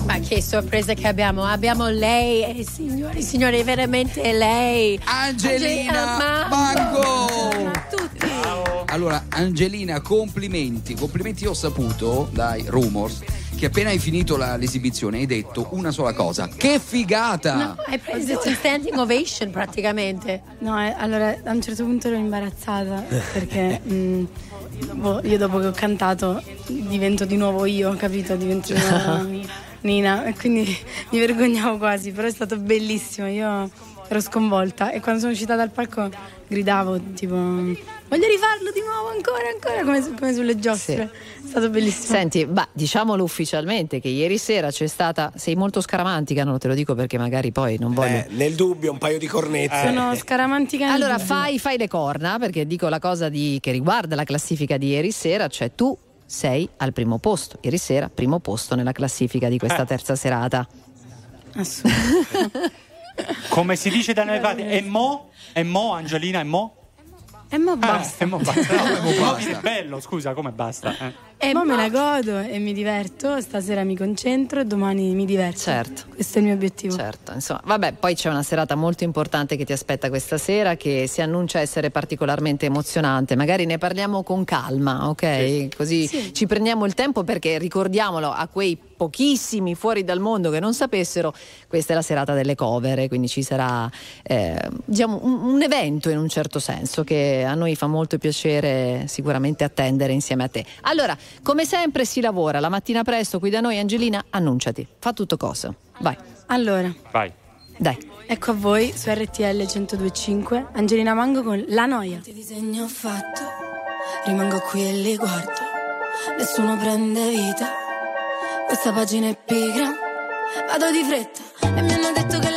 Ma che sorpresa che abbiamo? Abbiamo lei, eh, signori, signori, veramente lei. Angelina Mango. Allora, Angelina, complimenti. Complimenti, ho saputo dai rumors che appena hai finito la- l'esibizione hai detto una sola cosa. Che figata! No, hai preso un standing ovation praticamente. No, eh, allora a un certo punto ero imbarazzata perché [LAUGHS] mm, boh, io dopo che ho cantato divento di nuovo io, capito? Divento di nuovo [LAUGHS] Nina e quindi [LAUGHS] mi vergognavo quasi, però è stato bellissimo, io ero sconvolta e quando sono uscita dal palco gridavo tipo voglio rifarlo di nuovo ancora, ancora come, come sulle giostre. È stato bellissimo. Senti, bah, diciamolo ufficialmente che ieri sera c'è stata. Sei molto scaramantica, non te lo dico perché magari poi non voglio. Eh, nel dubbio un paio di cornette. Sono scaramantica. Allora fai, fai le corna perché dico la cosa di- che riguarda la classifica di ieri sera, cioè tu sei al primo posto. Ieri sera, primo posto nella classifica di questa Eh. terza serata. [LAUGHS] Come si dice da noi parti, e mo? E mo, Angelina, e mo? E mo Ah, basta. e mo basta. [LAUGHS] No, mo mo basta. è bello, scusa, come basta? Eh. E mo me la godo e mi diverto, stasera mi concentro e domani mi diverto. Certo. Questo è il mio obiettivo. Certo, insomma, vabbè, poi c'è una serata molto importante che ti aspetta questa sera che si annuncia essere particolarmente emozionante. Magari ne parliamo con calma, ok? Così ci prendiamo il tempo perché ricordiamolo a quei pochissimi fuori dal mondo che non sapessero, questa è la serata delle cover, quindi ci sarà eh, diciamo, un, un evento in un certo senso che a noi fa molto piacere sicuramente attendere insieme a te. Allora, come sempre si lavora la mattina presto qui da noi, Angelina, annunciati, fa tutto cosa. Vai. Allora, Vai. Dai. ecco a voi su RTL 1025 Angelina Mango con La Noia. Che disegno fatto, rimango qui e li guardo, nessuno prende vita, questa pagina è pigra, vado di fretta e mi hanno detto che la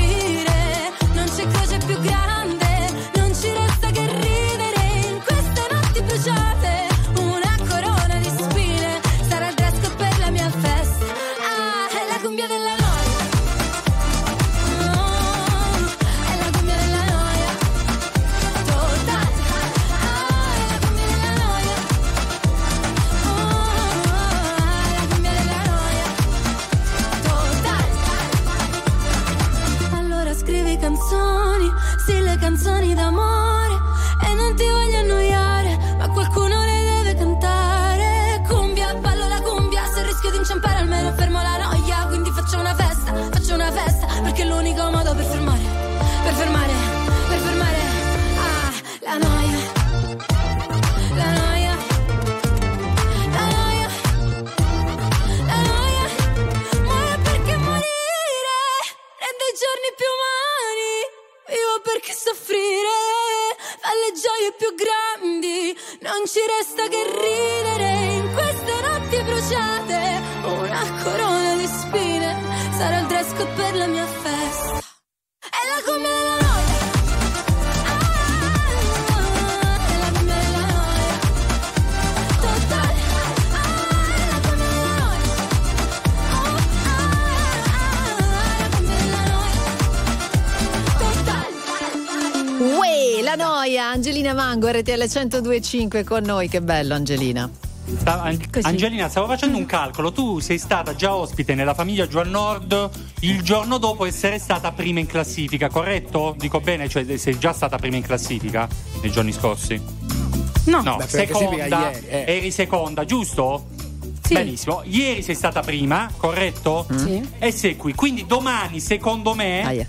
RTL 1025 con noi, che bello Angelina. Sta- An- Angelina, stavo facendo un calcolo. Tu sei stata già ospite nella famiglia Giovanni Nord il giorno dopo essere stata prima in classifica, corretto? Dico bene, cioè sei già stata prima in classifica nei giorni scorsi? No, No, Beh, seconda. ieri, eh. Eri seconda, giusto? Benissimo. Ieri sei stata prima, corretto? Sì. E sei qui. Quindi domani, secondo me,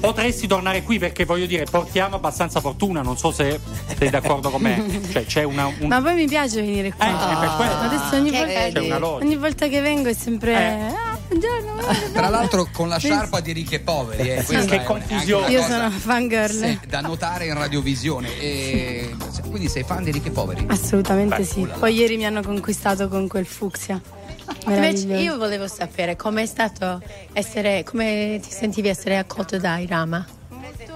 potresti tornare qui perché voglio dire, portiamo abbastanza fortuna. Non so se sei d'accordo con me. [LAUGHS] cioè, c'è una. un- Ma poi mi piace venire qua. Eh, è per quello. Adesso ogni Che volta, ogni volta che vengo è sempre. Eh. Ah, buongiorno. guarda, Tra l'altro con la sciarpa di ricchi e poveri. Eh. Che confusione. Io sono fangirl. sì, da notare in radiovisione. E... Quindi sei fan di ricchi e poveri? Assolutamente Beh, sì. Poi ieri mi hanno conquistato con quel fucsia. Invece io volevo sapere com'è stato essere, come ti sentivi essere accolto da Irama?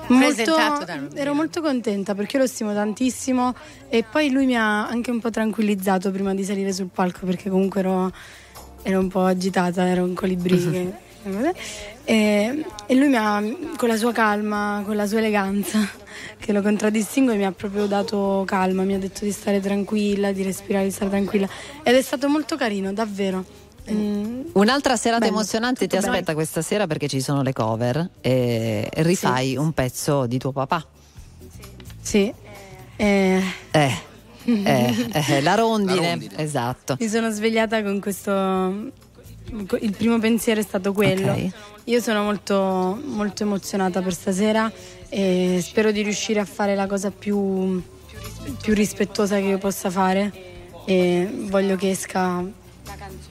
Presentato Molto, ero molto contenta perché io lo stimo tantissimo e poi lui mi ha anche un po' tranquillizzato prima di salire sul palco perché comunque ero, ero un po' agitata, ero un colibrì. [LAUGHS] e, e lui mi ha, con la sua calma, con la sua eleganza, che lo contraddistingue, mi ha proprio dato calma, mi ha detto di stare tranquilla, di respirare, di stare tranquilla. Ed è stato molto carino, davvero. Mm, Un'altra serata Bello, emozionante ti aspetta bello. questa sera perché ci sono le cover e rifai un pezzo di tuo papà. Sì. Eh, Eh, eh, eh, la, rondine, La rondine. esatto. Mi sono svegliata con questo. Il primo pensiero è stato quello. Ok. Io sono molto, molto emozionata per stasera e spero di riuscire a fare la cosa più, più rispettosa che io possa fare. E voglio che esca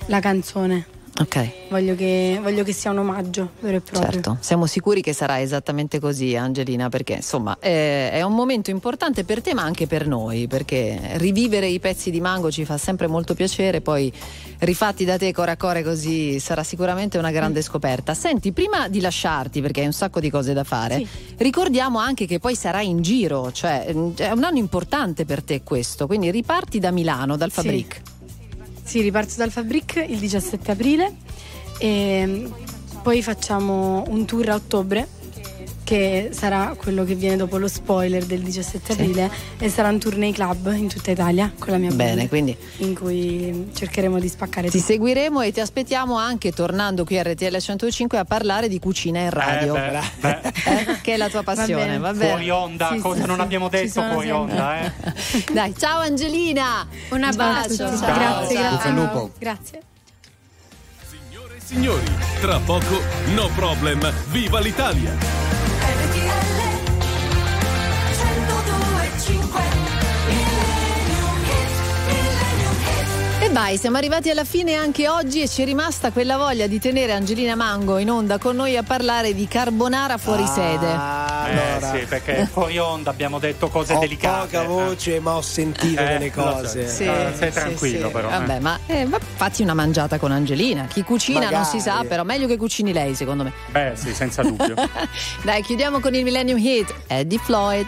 la canzone. Ok. Voglio che, voglio che sia un omaggio vero e proprio. Certo, siamo sicuri che sarà esattamente così, Angelina, perché insomma eh, è un momento importante per te, ma anche per noi, perché rivivere i pezzi di Mango ci fa sempre molto piacere, poi rifatti da te core a core così sarà sicuramente una grande scoperta. Senti, prima di lasciarti, perché hai un sacco di cose da fare, Sì. ricordiamo anche che poi sarai in giro, cioè mm, è un anno importante per te questo, quindi riparti da Milano, dal. Fabric. Sì, riparto dal Fabric il 17 aprile e poi facciamo un tour a ottobre che sarà quello che viene dopo lo spoiler del 17 Sì. aprile e sarà un tour nei club in tutta Italia con la mia Bene, band quindi in cui cercheremo di spaccare Ti tutto. seguiremo e ti aspettiamo anche tornando qui a RTL 105 a parlare di cucina in radio. Eh, beh, beh. [LAUGHS] Eh, che è la tua passione, bene. va bene? Fuori onda, Sì, cosa sì, non sì. abbiamo detto fuori sempre. onda, eh? [LAUGHS] Dai, ciao Angelina! Un abbraccio, ciao. grazie, Ciao. grazie. lupo. Grazie. Signori, tra poco No Problem, viva l'Italia! E vai, siamo arrivati alla fine anche oggi e ci è rimasta quella voglia di tenere Angelina Mango in onda con noi a parlare di carbonara fuori sede. Allora, Eh sì, perché [LAUGHS] fuori onda abbiamo detto cose ho delicate. poca voce, ma ho sentito Eh, delle lo so. cose. Sì. Ah, sei tranquillo, però, eh. Vabbè, ma eh, fatti una mangiata con Angelina. Chi cucina non Magari. si sa, però meglio che cucini lei, secondo me. Beh, sì, senza dubbio. [LAUGHS] Dai, chiudiamo con il Millennium Hit. Eddie Floyd.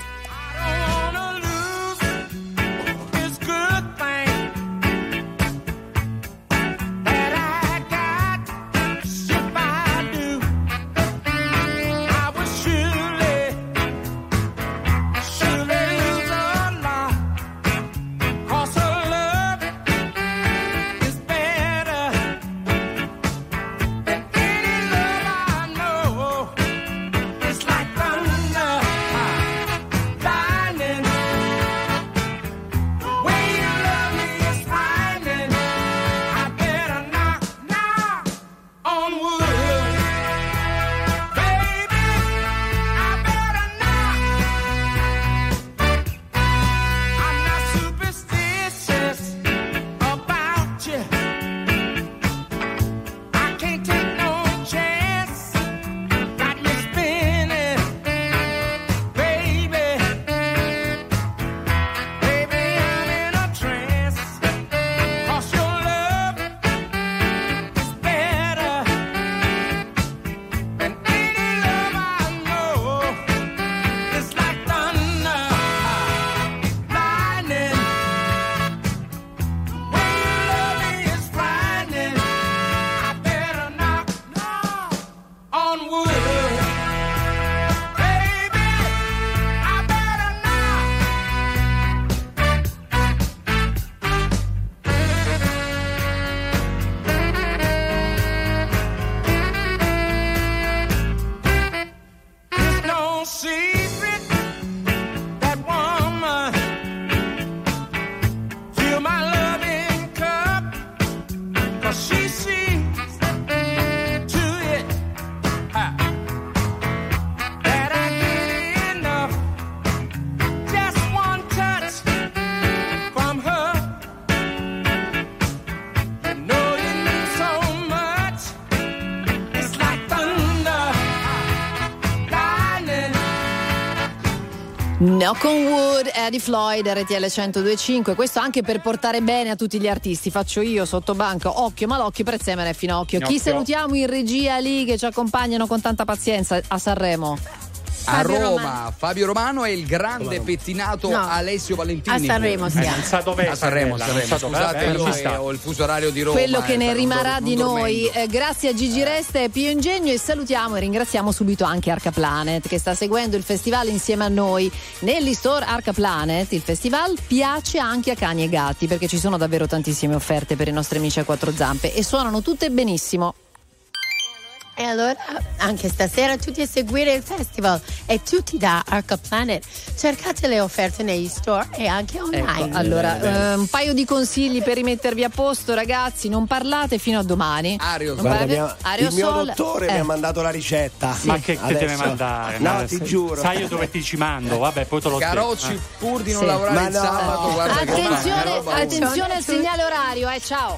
Knock on Wood, Eddie Floyd, RTL 1025. Questo anche per portare bene a tutti gli artisti. Faccio io sotto banco, occhio malocchio, prezzemene e finocchio. Chi Gnocchio. salutiamo in regia lì che ci accompagnano con tanta pazienza a Sanremo? A Roma, Romano. Fabio Romano e il grande pettinato No. Alessio Valentini. A Sanremo siamo. Eh, non sa dov'è A Sanremo, Sanremo, Sanremo. Scusate, vabbè, io ci sta. ho il fuso orario di Roma. Quello che eh, ne rimarrà di non noi. Eh, grazie a Gigi Resta e Pio Ingegno e salutiamo e ringraziamo subito anche Arca Planet che sta seguendo il festival insieme a noi. Negli store Arca Planet il festival piace anche a cani e gatti perché ci sono davvero tantissime offerte per i nostri amici a quattro zampe e suonano tutte benissimo. E allora anche stasera tutti a seguire il festival e tutti da Arca Planet. Cercate le offerte negli store e anche online. Ecco, allora, eh, un paio di consigli per rimettervi a posto, ragazzi. Non parlate fino a domani. Non Guarda, mia- il mio dottore eh. mi ha mandato la ricetta. Ma che, che deve mandare? No, Ma ti sai- giuro. Sai io dove ti ci mando? Vabbè, poi te lo Carocci, spiego. pur di non Sì. lavorare Ma il no. sabato, guarda che Attenzione, roba attenzione al segnale orario, eh, ciao.